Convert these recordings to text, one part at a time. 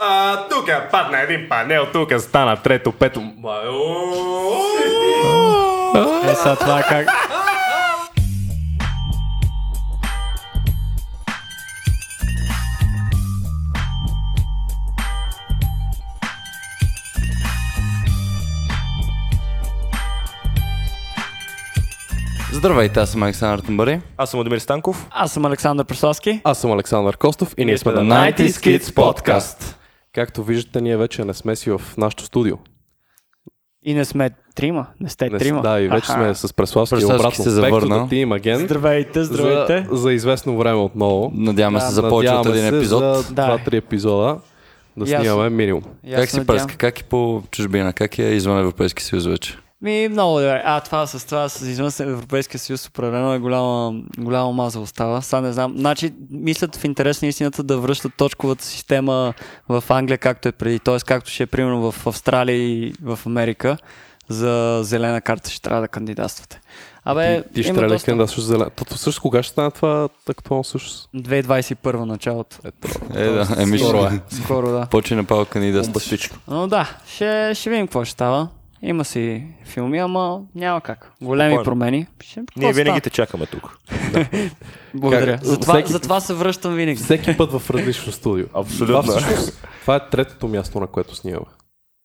А, тук падна един панел, тук стана трето, пето. Е, сега това е как... Здравейте, аз съм Александър Тумбари. Аз съм Владимир Станков. Аз съм Александър Преславски. Аз съм Александър Костов и ние сме на на 90 90s Kids Podcast. Както виждате, ние вече не сме си в нашото студио. И не сме трима. Не сте Не, трима. да, и вече Аха. сме с Преславски Преславски обратно. се завърна. team again. Здравейте, здравейте. За, за известно време отново. Надяваме Да, се започва от Надяваме един епизод. За Да. 2-3 епизода да снимаме минимум. Как си пръска? Как е по чужбина? Как е извън Европейски съюз вече? Ми, много добре. А, това с това, с извън Европейския съюз, определено е голяма, голяма маза остава. Сега не знам. Значи, мислят в интерес на истината да връщат точковата система в Англия, както е преди. Тоест, както ще е примерно в Австралия и в Америка. За зелена карта ще трябва да кандидатствате. Абе, Ти ще има трябва да кандидатстваш зелен. Тото също кога ще стане това актуално също? 2021 началото. Ето. Е, да, еми Скоро ще. е. Скоро, да. Почи направо кандидат. Бомбастично. Но да, ще, ще видим какво ще става. Има си филми, ама няма как. Големи Спокойно. промени. Ще, Ние винаги става? те чакаме тук. Благодаря. Как- Затова, всеки- затова се връщам винаги. Всеки път в различно студио. Абсолютно. Това, всъщност, това е третото място, на което снимаме.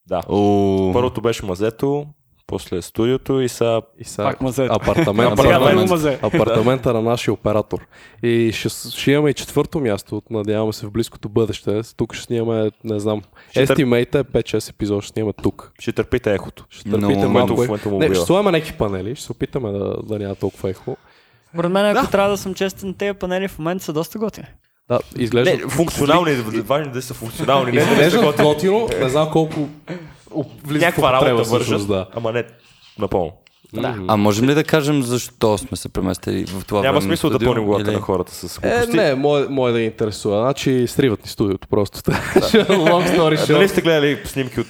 Да. О, Първото беше мазето, после студиото и Пак мазето. апартамент, апартамент. апартамента на нашия оператор. И ще, ще имаме и четвърто място, надяваме се в близкото бъдеще. Тук ще снимаме, не знам, Ще естимейта е 5-6 епизода, ще снимаме тук. ще търпите ехото. Ще търпите което малко. в момента му Не, ще слагаме някакви панели, ще се опитаме да, да няма толкова ехо. Според мен, ако трябва да съм честен, тези панели в момента са доста готини. Да, изглежда. Не, функционални, важно да са функционални. Не, Изглежда готино, не знам колко влиза в някаква работа вършат, Да. ама не напълно. Да. а можем ли да кажем защо сме се преместили в това Няма време смисъл да студио, пълним главата или- на хората с Е, глупости. не, мое, мое да ги интересува. Значи, сриват ни студиото просто. Long story А, Дали short. сте гледали снимки от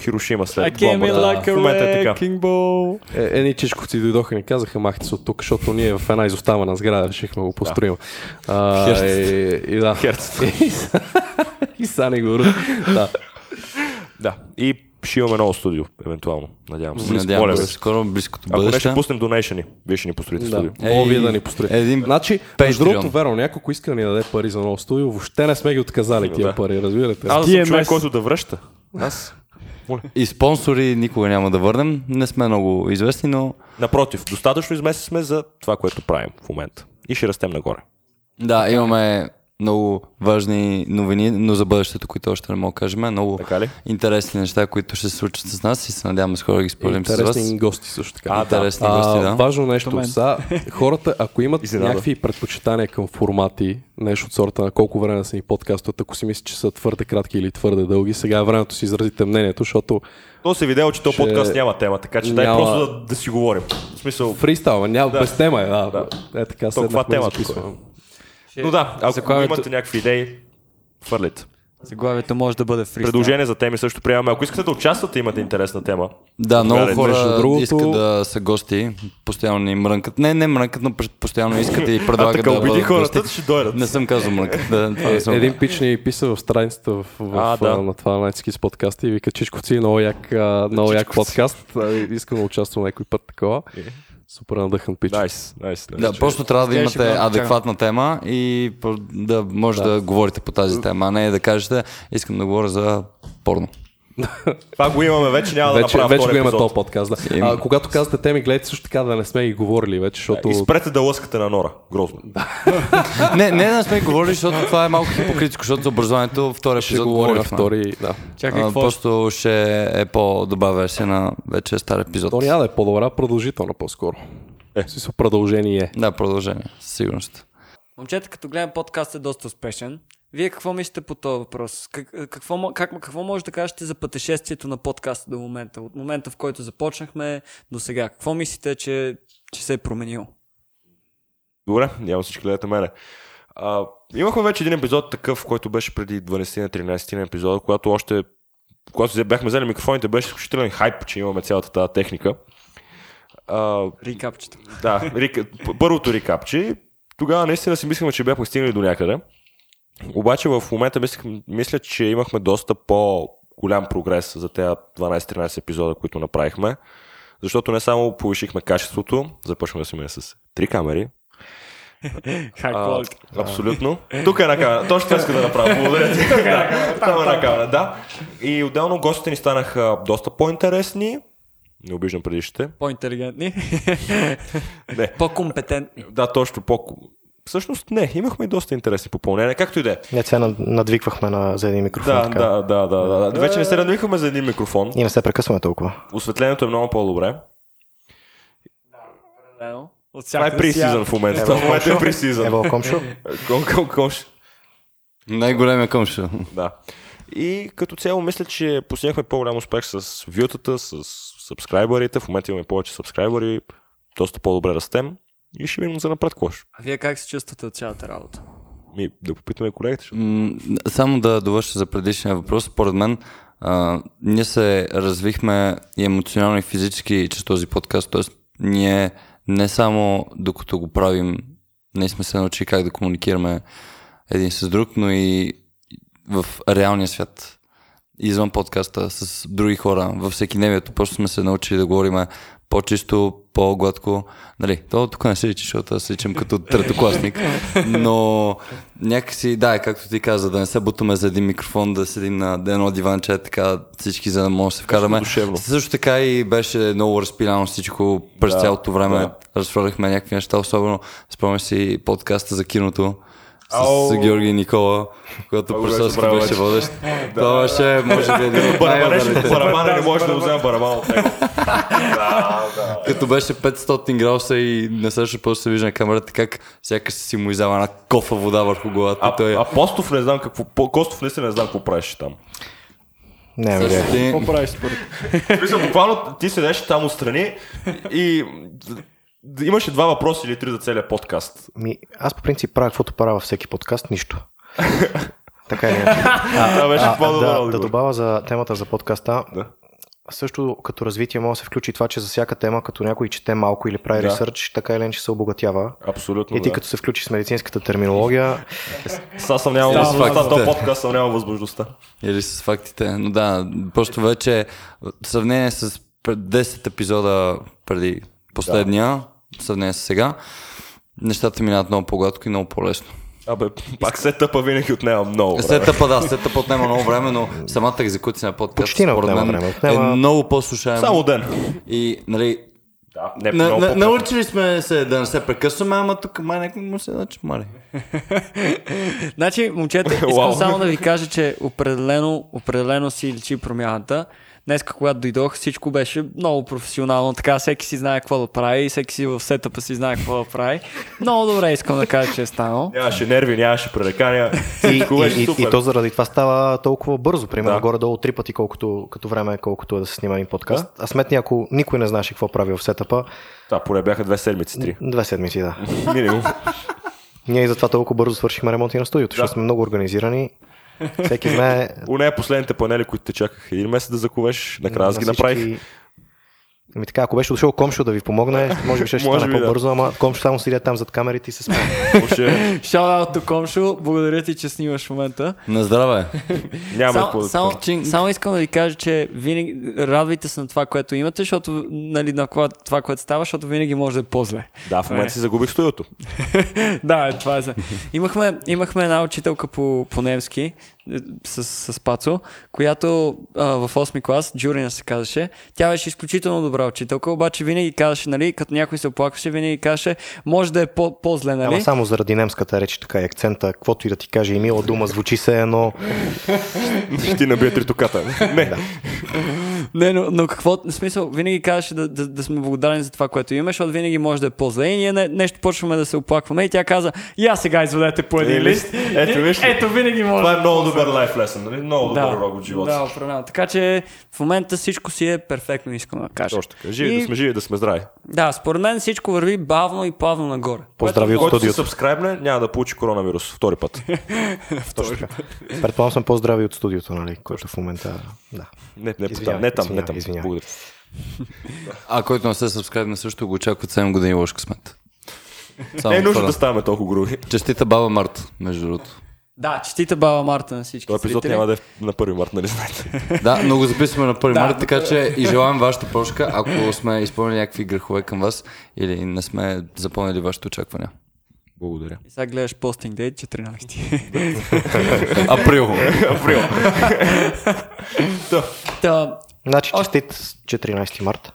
Хирошима I след came in бомбата? like В момента е a така. wrecking ball. Е, едни чичковци дойдоха и ни казаха, махте се от тук, защото ние в една изоставена сграда решихме да го построим. А, Херц. и, и, да. Херц. И, и ни го Да. Да. И ще имаме ново студио, евентуално. Надявам се. Надявам се, скоро близкото Ако не бъдеще. ще пуснем донейшени, вие ще ни построите Да. студио. Мога вие да ни построите. един Значи, между другото, верно, някой, иска да ни даде пари за ново студио, въобще не сме ги отказали тия Да. пари, разбирате? Аз Тия съм човек, който да връща. Аз. И спонсори никога няма да върнем. Не сме много известни, но Напротив, достатъчно изместни сме за това, което правим в момента. И ще растем нагоре. да, имаме много важни новини, но за бъдещето, които още не мога да кажем. Много Така ли? интересни неща, които ще се случат с нас и се надяваме скоро да ги споделим с вас. Интересни гости също така. А, да. Интересни А, гости, да. Важно нещо. Са, хората, ако имат Изненада. някакви предпочитания към формати, нещо от сорта на колко време са ни подкастовете, ако си мислят, че са твърде кратки или твърде дълги, сега е времето си изразите мнението, защото То се видео, че то Ще- подкаст няма тема, така че дай Няма. просто да, да си говорим. В смисъл, фристайл, няма, Да. без тема е. Да, Да. Е така, Толкова седнахме тема записваме. но да, ако Заглавието- имате някакви идеи, хвърлите. Заглавието може да бъде фристайл. Предложение за теми също приемаме. Ако искате да участвате, имате интересна тема. Да, много Заповядайте. хора Между другото- искат да са гости, постоянно ни мрънкат. Не, не мрънкат, но постоянно искат и А предлагат така да убеди бъдат хората, гости. ще дойдат. Не съм казал мрънкат. Да, това не Е, съм. един пич ни писа в страницата в, в, А, а, да. на това на с подкаста и вика Чичковци, много як, а, много як подкаст. А, Искам да участвам някой път такова. Супер надъхан пич. Найс, найс. Да, просто трябва да имате адекватна тема и да може да. говорите по тази тема, а не да кажете, искам да говоря за порно. Това го имаме вече, няма да Вече, направя вече го втори има епизод. този подкаст. Да. Има. А, когато казвате теми, гледайте също така да не сме ги говорили вече, защото... И спрете да лъскате на Нора. Грозно. не, не да сме говорили, защото това е малко хипокритско, защото за образованието втория ще епизод говорим втори. Да. Чакай, какво? просто ще е по-добра версия на вече стар епизод. То няма да е по-добра, продължителна по-скоро. Е. Смисъл продължение. Да, продължение, със сигурност. Момчета, като гледам подкаст е доста успешен. Вие какво мислите по този въпрос? Как, какво, как, какво може да кажете за пътешествието на подкаста до момента? От момента, в който започнахме до сега. Какво мислите, че, че се е променило? Добре, няма всички гледате мене. А, имахме вече един епизод такъв, който беше преди 12-13 на епизода, когато още когато бяхме взели микрофоните, беше изключителен хайп, че имаме цялата тази техника. А, Рикапчета. да, рик, първото рикапче. Тогава наистина си мислихме, че бяхме стигнали до някъде. Обаче в момента мисля, мисля, че имахме доста по-голям прогрес за тези 12-13 епизода, които направихме. Защото не само повишихме качеството, започваме да сме с три камери. А, абсолютно. Тук е една камера. Точно това иска да направя. Благодаря ти. Да, Там е една камера, да. И отделно гостите ни станаха доста по-интересни. Не обиждам предишните. По-интелигентни. По-компетентни. Да, точно по Всъщност не, имахме и доста интересни попълнения, както и да е. Не, сега над- надвиквахме на, за един микрофон. Да, така. да, да, да, да, да. Вече не се надвихаме за един микрофон. И не се прекъсваме толкова. Осветлението е много по-добре. От Това е пресизън в момента. В момента е пресизън. Ево, комшо. Ком, ком, ком, Най-големия къмша. Да. И като цяло мисля, че постигнахме по-голям успех с вютата, с сабскрайбърите. В момента имаме повече сабскрайбъри, доста по-добре растем. И ще видим за напред ще. А вие как се чувствате от цялата работа? Ми, да попитаме колегите. Ще... М, Само да довърша за предишния въпрос, според мен, а, ние се развихме и емоционално и физически чрез този подкаст, т.е. ние не само докато го правим, не сме се научили как да комуникираме един с друг, но и в реалния свят, извън подкаста, с други хора, във всеки дневието, просто сме се научили да говорим по-чисто, по-гладко. Нали, то тук не се личи, защото аз личам като третокласник, но някакси, да, както ти каза, да не се бутаме за един микрофон, да седим на едно диванче, така всички, за да може да се вкараме. Също така и беше много разпиляно всичко през Да, цялото време. да. Разправихме някакви неща, особено спомням си подкаста за киното. С. Георги и Никола, когато забравил беше водещ. Това беше, може би, един от Барабанешните най-ударните. барабани не може да взема барабан от него. Като беше 500 градуса и не се после се вижда на камерата как сякаш си му изява една кофа вода върху главата. А, той е... Апостов не знам какво. Костов наистина не знам какво правиш там. Не, ти- Какво правиш според? Буквално ти седеше там отстрани и имаше два въпроса или три за целият подкаст. ми, аз по принцип правя каквото правя във всеки подкаст, нищо. така е. иначе. Това беше А, по-добър да, да добавя за темата за подкаста. Да. Също като развитие може да се включи това, че за всяка тема, като някой чете малко или прави Да. ресърч, така или иначе се обогатява. Абсолютно. И ти да. като се включи с медицинската терминология, Сега съм нямал възможността, този подкаст съм нямал възможността. Или с фактите. Но да, просто вече в сравнение с пред 10 епизода преди последния, в сравнение с сега, нещата минават много по-гладко и много по-лесно. Абе, пак сетъпа винаги отнема много. време. Сетъпа, да, сетъпа отнема много време, но самата екзекуция на подкаст, Почти не според мен, време. е Отнема- много по-слушаемо. Само ден. И, нали, Да, не, на, много на, научили сме се да не се прекъсваме, ама тук май някой му се значи мали. Значи, момчета, искам само да ви кажа, че определено, определено си личи промяната. Днес, когато дойдох, всичко беше много професионално. Така всеки си знае какво да прави, всеки си в сетъпа си знае какво да прави. Много добре искам да кажа, че е станало. Нямаше нерви, нямаше пререкания. и, и, и, и, то заради това става толкова бързо. Примерно Да. горе-долу три пъти колкото като време, колкото е да се снима един подкаст. А сметни, ако никой не знаеше какво прави в сетъпа, Да, поне бяха две седмици, три. две седмици, да. Минимум. Ние и затова толкова бързо свършихме ремонти на студиото, защото сме много организирани. Всеки знае. У нея последните панели, които те чакаха един месец да заковеш, накрая аз ги всички- направих. Ами така, ако беше дошъл Комшо да ви помогне, може би ще, стане да. по-бързо, ама Комшо само седи там зад камерите и се смее. Може, Шаут до Комшо, благодаря ти, че снимаш в момента. На здраве. няма Само, само, само искам да ви кажа, че винаги радвайте се на това, което имате, защото нали, на това, това, което става, защото винаги може да е по-зле. Да, в момента си загубих студиото. да, е, това е. за- Имахме, имахме една учителка по, по немски с, с Пацо, която а, в 8 клас, Джурина се казваше, тя беше изключително добра учителка, обаче винаги казваше, нали, като някой се оплакваше, винаги казваше, може да е по, по-зле, нали? Ама само заради немската реч, така и акцента, каквото и да ти каже и мила дума, звучи се едно. Ще ти набия тритоката. Не. Не, но, но какво, в смисъл, винаги казваше да, да, да сме благодарни за това, което имаме, защото винаги може да е по-зле и ние не, нещо почваме да се оплакваме и тя каза, я сега изведете по един Един лист. Ето, виж? Ето, винаги може Това е много добър лайф лесен, нали? Много добър да, урок от живота. Да, определено. Така че в момента всичко си е перфектно, искам да кажа. Точно така. Живи И- да сме живи, да сме здрави. Да, според мен всичко върви бавно и плавно нагоре. Поздрави от Който се студиото. сабскрайбне, няма да получи коронавирус втори път. Предполагам съм по-здрави от студиото, нали, което в момента... Да. Не, не, Извинявай, там, не там, не там. извинявай. Благодаря. А който не се сабскрайбне също го очакват 7 години лош късмет. Само Не е нужно това да ставаме толкова груби. Честита баба Марта, между другото. Да, честита баба Марта на всички Този епизод няма да е на 1 март, нали знаете? Да, но го записваме на първи Да. март, така че и желаем вашата прошка, ако сме изпълнили някакви грехове към вас или не сме запълнили вашите очаквания. Благодаря. И сега гледаш постинг дейт 14. Април. Април. Та, Значи честит 14 марта.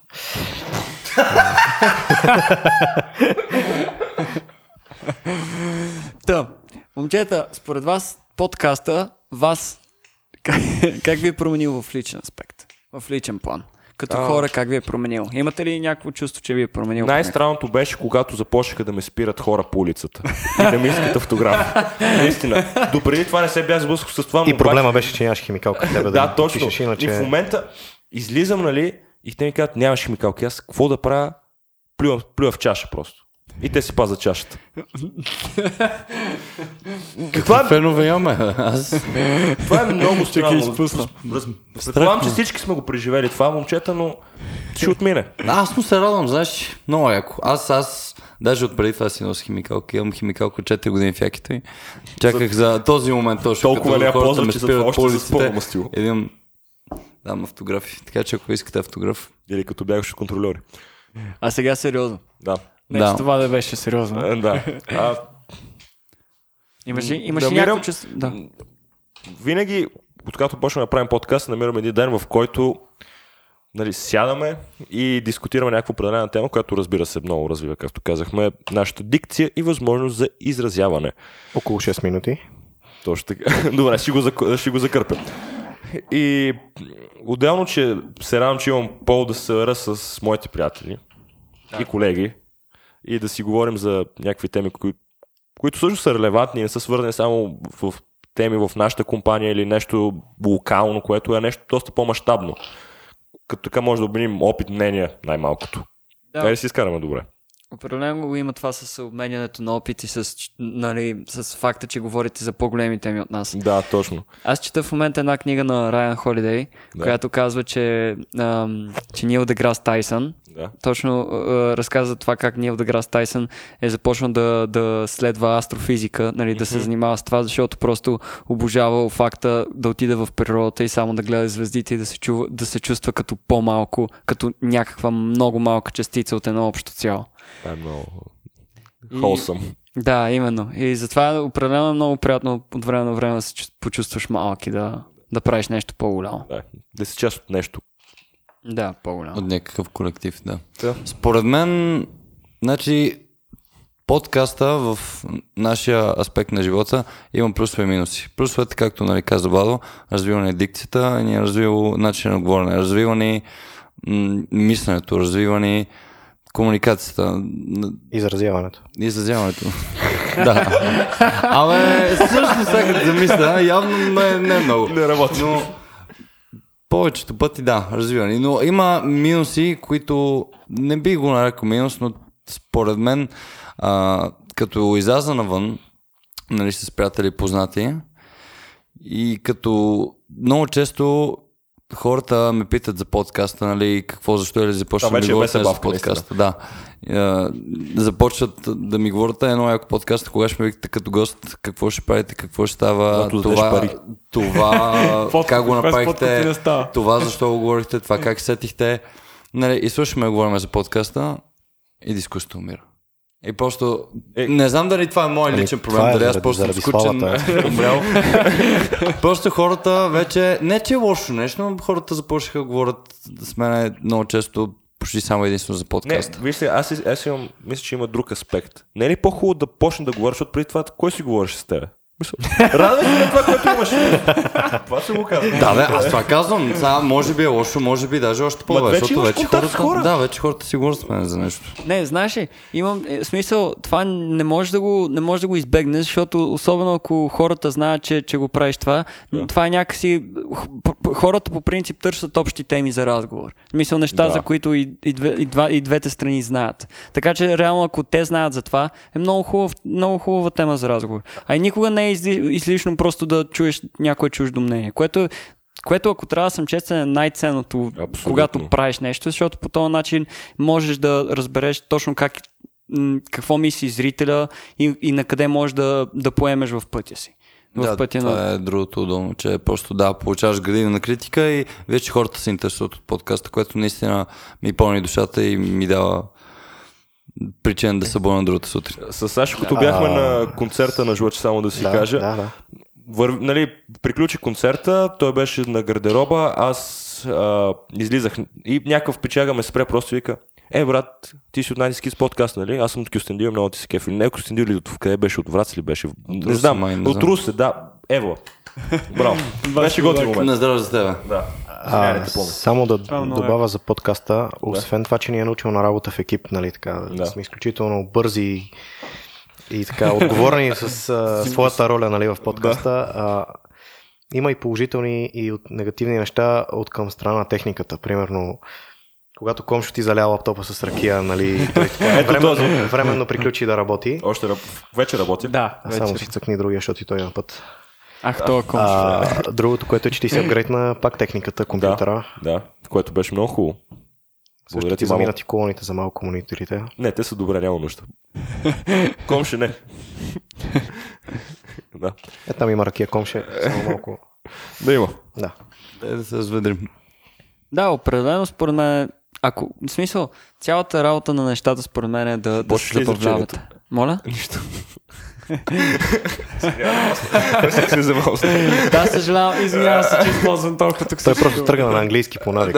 Та, момчета, според вас подкаста вас как, как ви е променил в личен аспект? В личен план? Като А. хора как ви е променил? Имате ли някакво чувство, че ви е променил? Най-странното беше, когато започнаха да ме спират хора по улицата и да ми искат автограф. Наистина. Допреди това не се бях сблъскал с това. И проблема беше, че нямаш химикалка тебе да, Да, точно. пишеш, иначе... И в момента излизам, нали, и те ми казват, нямаш химикалки. Аз какво да правя? Плюва, плюва в чаша просто. И те си пазят чашата. това, е, Фенове имаме. Аз това е много странно. Предполагам, че всички сме го преживели това, момчета, но ще отмине. Аз му се радвам, знаеш, много яко. Аз, аз, даже отпреди това си нося химикалка. Имам химикалка 4 години в якито и чаках за този момент точно. Толкова не я ме че спират затова още се. Един, дам автографи. Така че ако искате автограф, Или като бягаш контролери. А сега сериозно. Да. Не, Да. че това да беше сериозно. А, да. А, Имаш ли, имаш ли намирам- някакво чувство? Да. винаги, откакто почваме да правим подкаст, намираме един ден, в който нали, сядаме и дискутираме някаква определена тема, която разбира се много развива, както казахме, нашата дикция и възможност за изразяване. Около 6 минути. Точно така. Добре, ще го, зак... ще го закърпя. И отделно, че се радвам, че имам пол да се събера с моите приятели и колеги и да си говорим за някакви теми, кои... които също са релевантни не са свързани само в теми в нашата компания или нещо локално, което е нещо доста по-масштабно. Като така може да обменим опит, мнения, най-малкото. Да. Да. да си изкараме добре. Определено го има това с обменянето на опит и с, нали, с факта, че говорите за по-големи теми от нас. Да, точно. Аз чета в момента една книга на Райан Холидей, Да. която казва, че, ам, че Нил Деграс Тайсън Да. точно а, разказва това как Нил Деграс Тайсън е започнал да, да следва астрофизика, нали, да се занимава с това, защото просто обожавал факта да отида в природата и само да гледа звездите и да се, чува, да се чувства като по-малко, като някаква много малка частица от едно общо цяло. Това е много холсъм. Да, именно. И затова определено е много приятно от време на време да се чу- почувстваш малък и да, да правиш нещо по-голямо. Да, да си част от нещо. Да, по-голямо. от някакъв колектив, да. Да. Според мен, значи, подкаста в нашия аспект на живота има плюсове и минуси. Плюсовете, както нали, каза Бадо, развива ни дикцията, ни е развил начин на говорене, развива ни м- мисленето, развива ни комуникацията, Изразяването. изразяването. да. Абе, също сега като замисля, явно не, не много. Не работи. Но повечето пъти да, развива. Но има минуси, които не би го нарекал минус, но според мен, а, като изляза навън, нали, с приятели познати, и като много често хората ме питат за подкаста, нали, какво, защо или започват Това да ми е говорят за подкаста. Да. Е, започват да ми говорят «Е, едно яко подкаст, кога ще ме викате като гост, какво ще правите, какво ще става, Когато това, пари. това как го направихте, това защо го говорихте, това как сетихте. Нали, и слушаме, говорим за подкаста и дискусията умира. И просто, Е, не знам дали това е мой Ами, личен проблем, е дали аз заради- просто съм скучен, умрял. просто хората вече, не че е лошо нещо, но хората започнаха да говорят с мен много често почти само единствено за Не, подкаста. вижте, аз, аз, аз имам, мисля, че има друг аспект. Не е ли по-хубаво да почне да говориш, защото преди това кой си говориш с тебе? Радвай се на това, което имаш. това се го казвам. Да, бе, аз това казвам. Сега, може би е лошо, може би даже още по-добре, вече защото вече хората, хора. да, вече хората си говорят с мен за нещо. Не, знаеш ли, имам е, смисъл, това не може да го, не може да го избегнеш, защото особено ако хората знаят, че, че го правиш това, да. това е някакси, хората по принцип търсят общи теми за разговор. В смисъл неща, Да. за които и, и, две, и, два, и двете страни знаят. Така че реално ако те знаят за това, е много, хубав, много хубава тема за разговор. А и никога не е изли, излишно просто да чуеш някое чуждо мнение, което което ако трябва да съм честен е най-ценното, Абсолютно. когато правиш нещо, защото по този начин можеш да разбереш точно как, какво мисли зрителя и, и на къде можеш да, да поемеш в пътя си. в да, пътя това на... е другото удобно, че просто да, получаваш градивна критика и вече хората се интересуват от подкаста, което наистина ми пълни душата и ми дава причина да се на другата сутрин. С Сашо, като бяхме на концерта на Жлъч, само да си Да, кажа, да, да. вър... нали, приключи концерта, той беше на гардероба, аз а, излизах и някакъв печага ме спре, просто вика, е, брат, ти си от най-низки с подкаст, нали? Аз съм от Кюстендил, много ти се кефи. Не, Кюстендил ли от къде беше? От Враца ли беше? Не Русе, знам. май, не от. Русе, да. Ево. Браво. беше готин момент. На здраве за тебе. Да. А, само да много добавя за подкаста, освен това, че ни е научил на работа в екип, нали, така, Да. да. сме изключително бързи и така отговорни с а, своята роля нали, в подкаста. А, има и положителни и от негативни неща от към страна на техниката. Примерно, когато комшо ти заля лаптопа с ракия, нали, той така, временно, временно приключи да работи. Още вече работи. Да, А само вече. си цъкни другия, защото и той е на път. Ах, това ком. А, другото, което е, че ти си апгрейдна пак техниката, компютъра. Да, което беше много хубаво. Благодаря ти и колоните за малко мониторите. Не, те са добре, няма нужда. Комше не. да. Е, там има ракия комше, само малко. Да има. Да. Дай да се разведрим. Да, определено според мен, ако, в смисъл, цялата работа на нещата според мен е да, да Почваш се забавлявате. Моля? Нищо. Се с да, съжалявам, извинявам се, че използвам толкова тук. Той просто тръгна на английски по навик.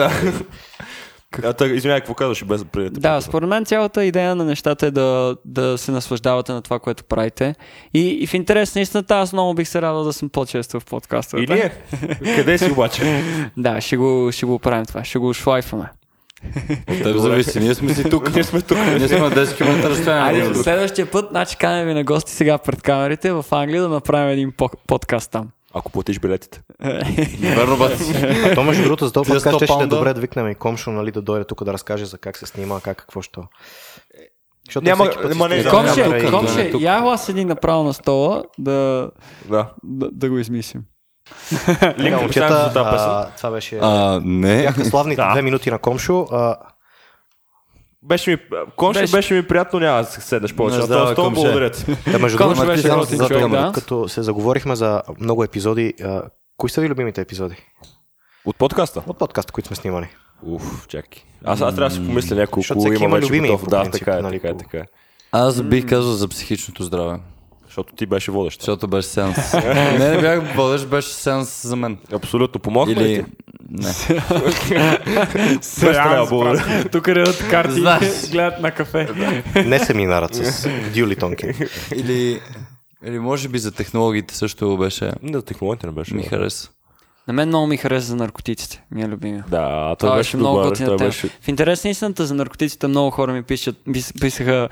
А, извинявай, какво казваш без да предете? Да, според мен цялата идея на нещата е да, да се наслаждавате на това, което правите. И, и в интерес на истината, аз много бих се радвал да съм по-често в подкаста. И ние? Къде си обаче? Да, ще го, ще го правим това. Ще го шлайфваме. От теб зависи. Ние сме си тук. Ние сме тук. Ние сме на 10 км разстояние. Айде, следващия път, значи канем ви на гости сега пред камерите в Англия да направим един по- подкаст там. Ако платиш билетите. Верно, бати. А то между другото за този подкаст 100 ще, ще е добре да викнем и комшо, нали, да дойде тук да разкаже за как се снима, как какво що. Защото Няма- всеки път си ма не, Комше, комше, я седи направо на стола Да. да, да го измислим. Линк Да, в за тази песен. а, това беше... А, не. Бяха славните Да. две минути на комшо. А, Беше ми, Комше Беше- беше... ми приятно, няма да се седнеш повече. Здраве, стол, Комше. благодаря ти. да, между Комшо другото, беше за човек, това, да. като се заговорихме за много епизоди, а, кои са ви любимите епизоди От подкаста? от подкаста, които сме снимали? Уф, чакай. Аз, аз трябва да си помисля няколко. Защото всеки има любими, Да, така е, нали, така е, така е. Аз бих казал за психичното здраве. Защото ти беше водещ. Защото беше сеанс. не, не бях водещ, беше сеанс за мен. Абсолютно. Помогна ли Или... ти? Не. Благодаря. Тук редат карти, Знаеш. гледат на кафе. Не семинарът с Дюли Тонкин. Или... Или може би за технологиите също беше... Не, технологията не беше. Ми хареса. На мен много ми хареса за наркотиците. Ми е любимия. Да, той Това беше беше много добър. готина тема. беше... В интерес на истината за наркотиците много хора ми пишат, пис, писаха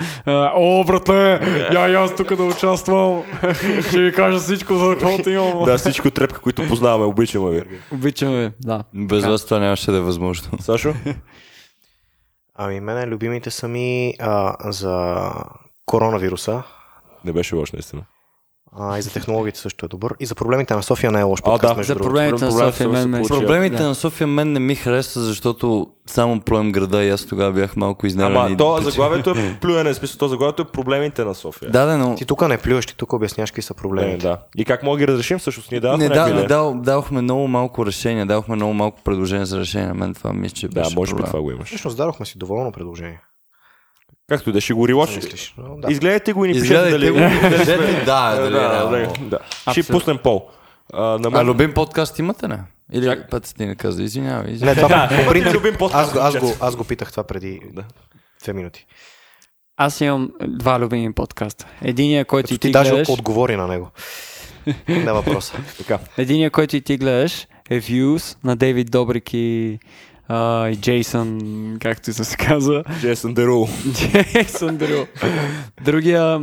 О, братле, я и аз тук да участвам. Ще ви кажа всичко за каквото имам. Да, всичко трепка, които познаваме, обичаме ви. Обичам ви, да. Без вас това нямаше да е възможно. Сашо? Ами, мене любимите са ми а, за коронавируса. Не беше лош, наистина. А, и за технологиите също е добър. И за проблемите на София не е лош подкаст, да. между За другото. проблемите на София мен ме се получи. Проблемите Да. на София мен не ми хареса, защото само плюем града и аз тогава бях малко изненадан. Ама то заглавието е плюене, смисъл, то заглавието е проблемите на София. Да, да, но... Ти тук не плюеш, ти тук обясняваш какви са Не, проблемите. да. И как мога да ги разрешим, всъщност ние давахме Не, да, не дал, дадохме много малко решения, дадохме много малко предложения за решение. На мен това мисля, че Да, беше може би това го имаш. Всъщност дадохме си доволно предложение. Както да ще го? Но, да. Изгледайте го и ни пишете дали... го, да, е да, да, да. Ще пуснем пол. А, на А мен... любим подкаст имате, не? Или път ти не каза, извинявай. Не, извинявай. по принцип, любим подкаст. аз, го- аз, го, аз го питах това преди Да. две минути. Аз имам два любими подкаста. Единия, който и ти ти даже гледаш, отговори на него. Не въпроса. Така. единия, който и ти гледаш е Views на Дейвид Добрик и, а, и Джейсън, както се казва. Джейсън Дерул. Джейсън Деру. Другия,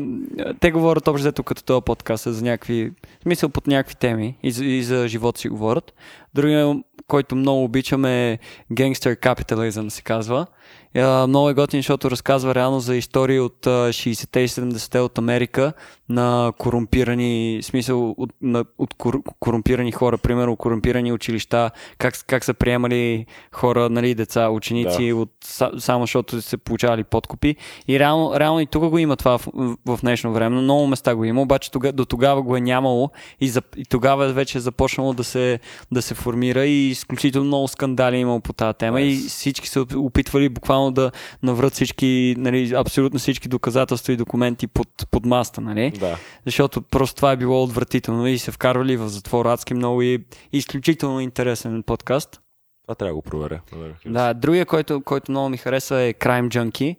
те говорят общо взето като този подкаст за някакви, смисъл под някакви теми и за, и за живот си говорят. Другия, който много обичам е Gangster Capitalism се казва. А, много е готин, защото разказва реално за истории от а, 60-те и 70-те от Америка на корумпирани, смисъл от, на, от кор, корумпирани хора, примерно корумпирани училища, как, как са приемали хора, нали, деца, ученици, Да. от, са- само защото са получавали подкупи. И реално, реално и тук го има това в, в днешно време. Много места го има, обаче тога, до тогава го е нямало и, за, и тогава вече е започнало да се, да се формира и изключително много скандали е имало по тази тема и всички се опитвали буквално да наврат всички, нали, абсолютно всички доказателства и документи под, под маста, нали? Да. Защото просто това е било отвратително и се вкарвали в затвор адски много и изключително интересен подкаст. Това трябва да го проверя. Да, другия, който, който много ми хареса е Crime Junkie,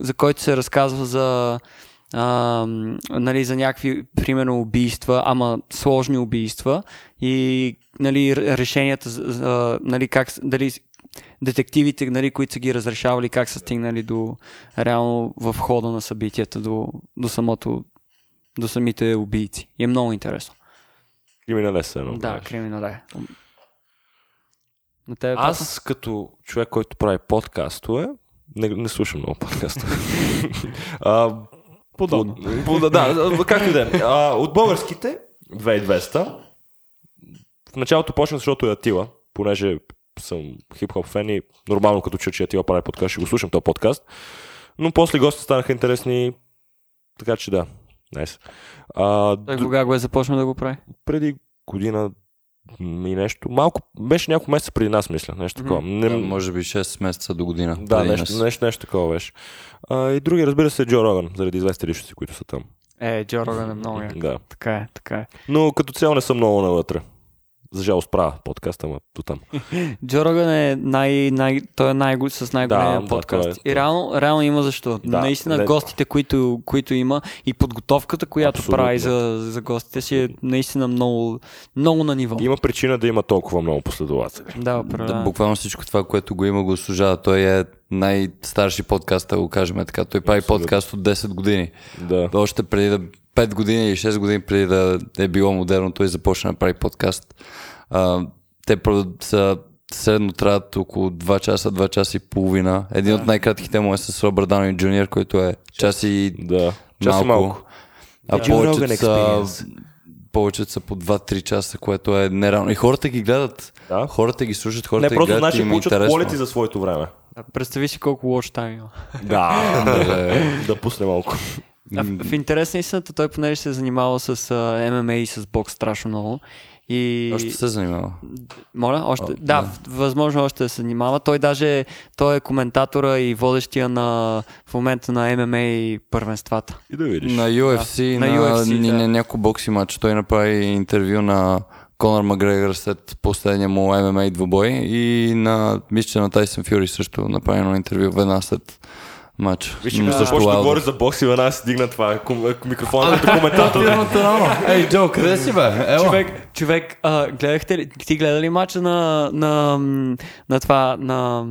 за който се разказва за а, нали, за някакви, примерно, убийства, ама сложни убийства и нали, решенията, за, нали, как, дали детективите, нали, които са ги разрешавали, как са стигнали до реално в хода на събитията, до, до самото до самите убийци. И е много интересно. Криминалеса е много. Да, криминал е. На тебе, Аз като човек, който прави подкастове, не, не слушам много подкастове. а, Подобно. По, да, да, както и да е. От българските, 2200, в началото почна, защото е Атила, понеже съм хип-хоп фен и нормално като чуя, че Атила прави подкаст, ще го слушам този подкаст. Но после гостите станаха интересни, така че да. Nice. А, Той д- кога го е започнал да го прави? преди година и нещо. Малко, беше няколко месеца преди нас, мисля. Нещо такова. Не, Да, може би 6 месеца до година. да, нещо, нас. нещо, нещо такова беше. А, и други, разбира се, Джо Роган, заради известни личности, които са там. Е, Джо Роган е много як. Да. Така е, така е. Но като цяло не съм много навътре. За жалост правя подкаста, ама до там. Джо Роган е най, най, той е най- с най-големия Да, да, подкаст. той е- и реално, реално има защо. Да, наистина не- гостите, които, които има и подготовката, която Абсолютно. прави за, за гостите си е наистина много, много на ниво. Има причина да има толкова много последователи. Да, Да, буквално всичко това, което го има, го служава. Той е най-старши подкаст, да го кажем така. Той прави Абсолютно. подкаст от 10 години. Да. Още преди да 5 години или 6 години преди да е било модерно, той започна да прави подкаст. А, те са средно трябват около 2 часа, 2 часа и половина. Един от най-кратките му е с Робърт Дауни Джуниор, който е час и Да. Час и малко. А повечето са. Повечето са по 2-3 часа, което е нереално. И хората ги гледат. Да. Хората ги слушат, хората Не, ги просто гледат значи и им е получат полети за своето време. Представи си колко watch time има. Да. да пусне малко. А в, в интерес на истината, той понеже се е занимавал с а, ММА и с бокс страшно много. И... Още се занимава. Моля, още. О, да, да. възможно още да се занимава. Той даже той е коментатора и водещия на в момента на ММА и първенствата. И да видиш. На UFC, на на, UFC, ни- да. на няколко бокси матч. Той направи интервю на Конор Макгрегор след последния му ММА двубой и на мисля, на Тайсън Фюри също направи едно интервю веднага след матч. Виж, започна да Wilder. говори за бокс и веднага си дигна това микрофона като коментатор. Ей, Джо, къде си бе? Ела. Човек, човек, а, гледахте ли, ти гледа ли мача на, на, на това, на,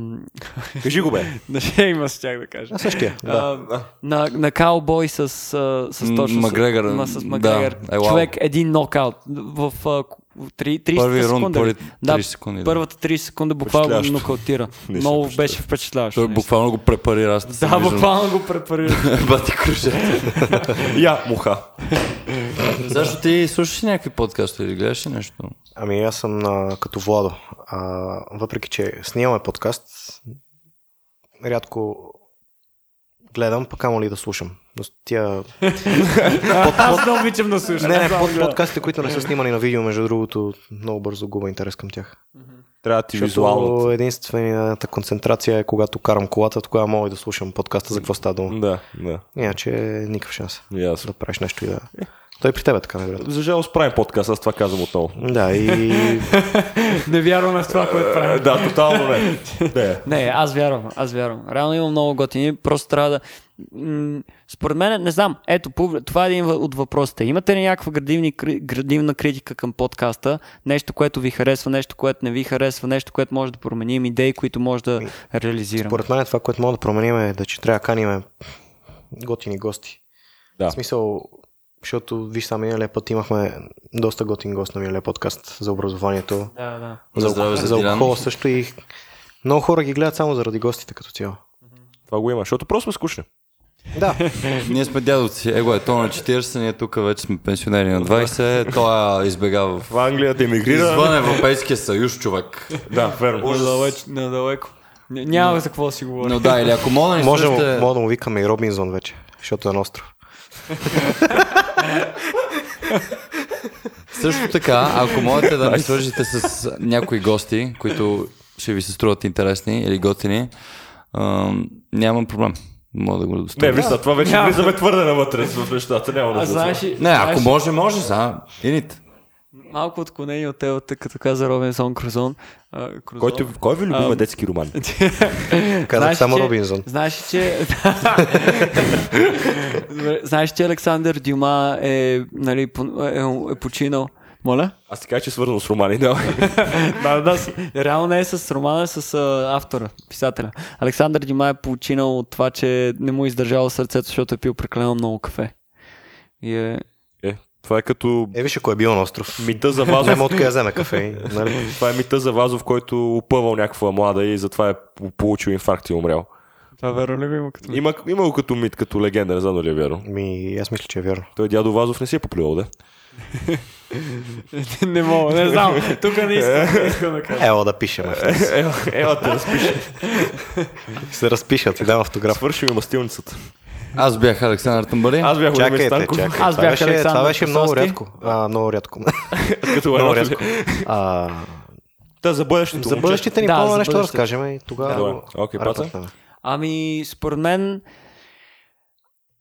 Кажи го бе. на Шейма, щях да кажа. А същия, да. А, на, на Каубой с, с М, точно Макгрегор, С, с да. Макгрегор. Е, вау. Човек, един нокаут в а, 30 Първи рунд, секунди. 30 да, секунди. да. първата 30 секунди буквално го нокаутира. Много беше впечатляващо. Той буквално го препарира. Аз Да, буквално го препарира. Бати кружа. Я, муха. Защо ти слушаш ли някакви подкасти или гледаш ли нещо? Ами аз съм на, като Владо. А, въпреки, че снимаме подкаст, рядко гледам, пък ама ли да слушам. Но тия... Аз не обичам да слушам. Не, не, под, подкастите, които не са снимани на видео, между другото, много бързо губа интерес към тях. Трябва да ти визуално. Единствената концентрация е когато карам колата, тогава мога и да слушам подкаста за какво става дума. Да, да. Иначе никакъв шанс Ясно. да правиш нещо и да... Той при тебе така, наверное. За жалост правим подкаст, аз това казвам отново. Да, и Не вярваме в това, което правим. Да, тотално не. Не. Не, аз вярвам, аз вярвам. Реално имам много готини, просто трябва да... Според мен, не знам, ето, това е един от въпросите. Имате ли някаква градивни, градивна критика към подкаста? Нещо, което ви харесва, нещо, което не ви харесва, нещо, което може да променим, идеи, които може да реализираме. според мен това, което мога да променим е да че трябва да каним готини гости. Да. В смисъл, защото виж сега миналия път имахме доста готин гост на миналия подкаст за образованието. Да, да. За, здраве за за Дилян. алкохола също и много хора ги гледат само заради гостите като цяло. Това го има, защото просто сме скучни. Да, Ние сме дядовци. Его е то на 40, ние тук вече сме пенсионери на 20. Той избегава в В Англия да емигрира. Извън Европейския съюз, човек. Да, верно. Надалеч, надалеко. Ня- Няма за какво си говорим. Но да, или ако мога да ни може, слушате... може да му викаме и Робинзон вече, защото е на остров. Също така, ако можете да ни свържите с някои гости, които ще ви се струват интересни или готини, ам, нямам проблем. Мога да го Не, доставя. виж, това вече влизаме твърде навътре в нещата. Няма да А се знаеш Не, ако знаеш може, може. За. Инит. Малко отклонение от темата, като каза Робинсон Крузон. а, Крузон. Който, кой ви любиме А, детски роман? Казах само че- Робинзон. Знаеш, че... Знаеш, че Александър Дюма е, нали, е, е починал. Моля? Аз ти кажа, че е свързано с романи, да. да, да, с- реално не е с романа, е с а, автора, писателя. Александър Дюма е починал от това, че не му е издържало сърцето, защото е пил прекалено много кафе. И е... Е, това е като Е, виж, ако е бил на остров. мита за Няма Вазов. откъде да вземе кафе. Нали? Това е мита за Вазов, който опъвал някаква млада и затова е получил инфаркт и умрял. Това верно ли има като Има, има го като мит, като легенда, не знам дали е вярно. Ми, аз мисля, че е вярно. Той дядо Вазов не си е поплювал, да? не мога, не знам. Тук не искам, не искам да кажа. Ела да пишем. Ела, ела те разпиши. се разпиша, ти дам автограф. Свърши ми мастилницата. Аз бях Александър Тамбари. Аз бях Владимир Чакайте, Станков. чакайте. Аз бях Александър Това беше много рядко. А, много рядко. Като много рядко. А, Та за бъдещето. за бъдещите ни Да, за нещо да разкажем и тогава Добре. Окей, рапътнем. Ами, според мен,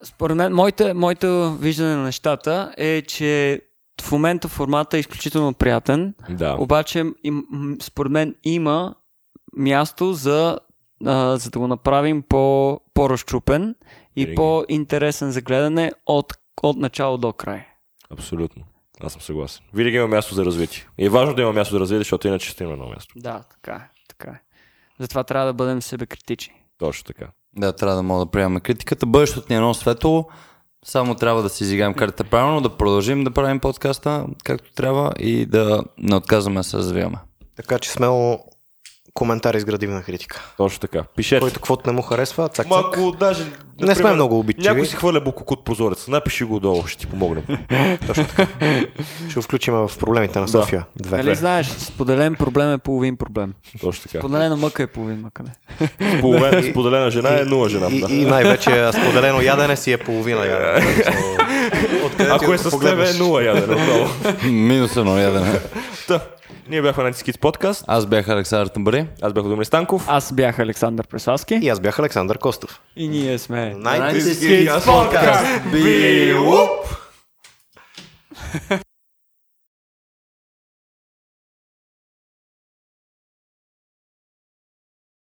според мен, моите, моето виждане на нещата е, че в момента формата е изключително приятен, Да. обаче им, според мен има място за, а, за да го направим по, по-разчупен и по-интересен за гледане от, от начало до край. Абсолютно. Аз съм съгласен. Винаги има място за развитие. И е важно да има място за развитие, защото иначе ще има едно място. Да, така е. Така е. Затова трябва да бъдем себекритични. Точно така. Да, трябва да мога да приемаме критиката. Бъдещето ни е едно светло. Само трябва да си изиграем картата правилно, да продължим да правим подкаста както трябва и да не отказваме да се развиваме. Така че смело коментари с градивна критика. Точно така. Пишете. Който каквото не му харесва, цак, Ма цак. Даже... Не сме много обидчиви. Някой си хвърля букук от прозореца. Напиши го долу, ще ти помогнем. Ще го включим в проблемите на София. Две. Нали знаеш, споделен проблем е половин проблем. Точно така. Споделена мъка е половин мъка. Не. Споделена, споделена жена е нула жена. И, да. и най-вече споделено ядене си е половина ядене. Ако е с тебе е нула ядене. Минус едно ядене. Ние бяхме на Kids подкаст. Аз бях Александър Тамбари. Аз бях Владимир Станков. Аз бях Александър Преславски И аз бях Александър Костов. и ние сме 90 Kids Podcast. Podcast. Би-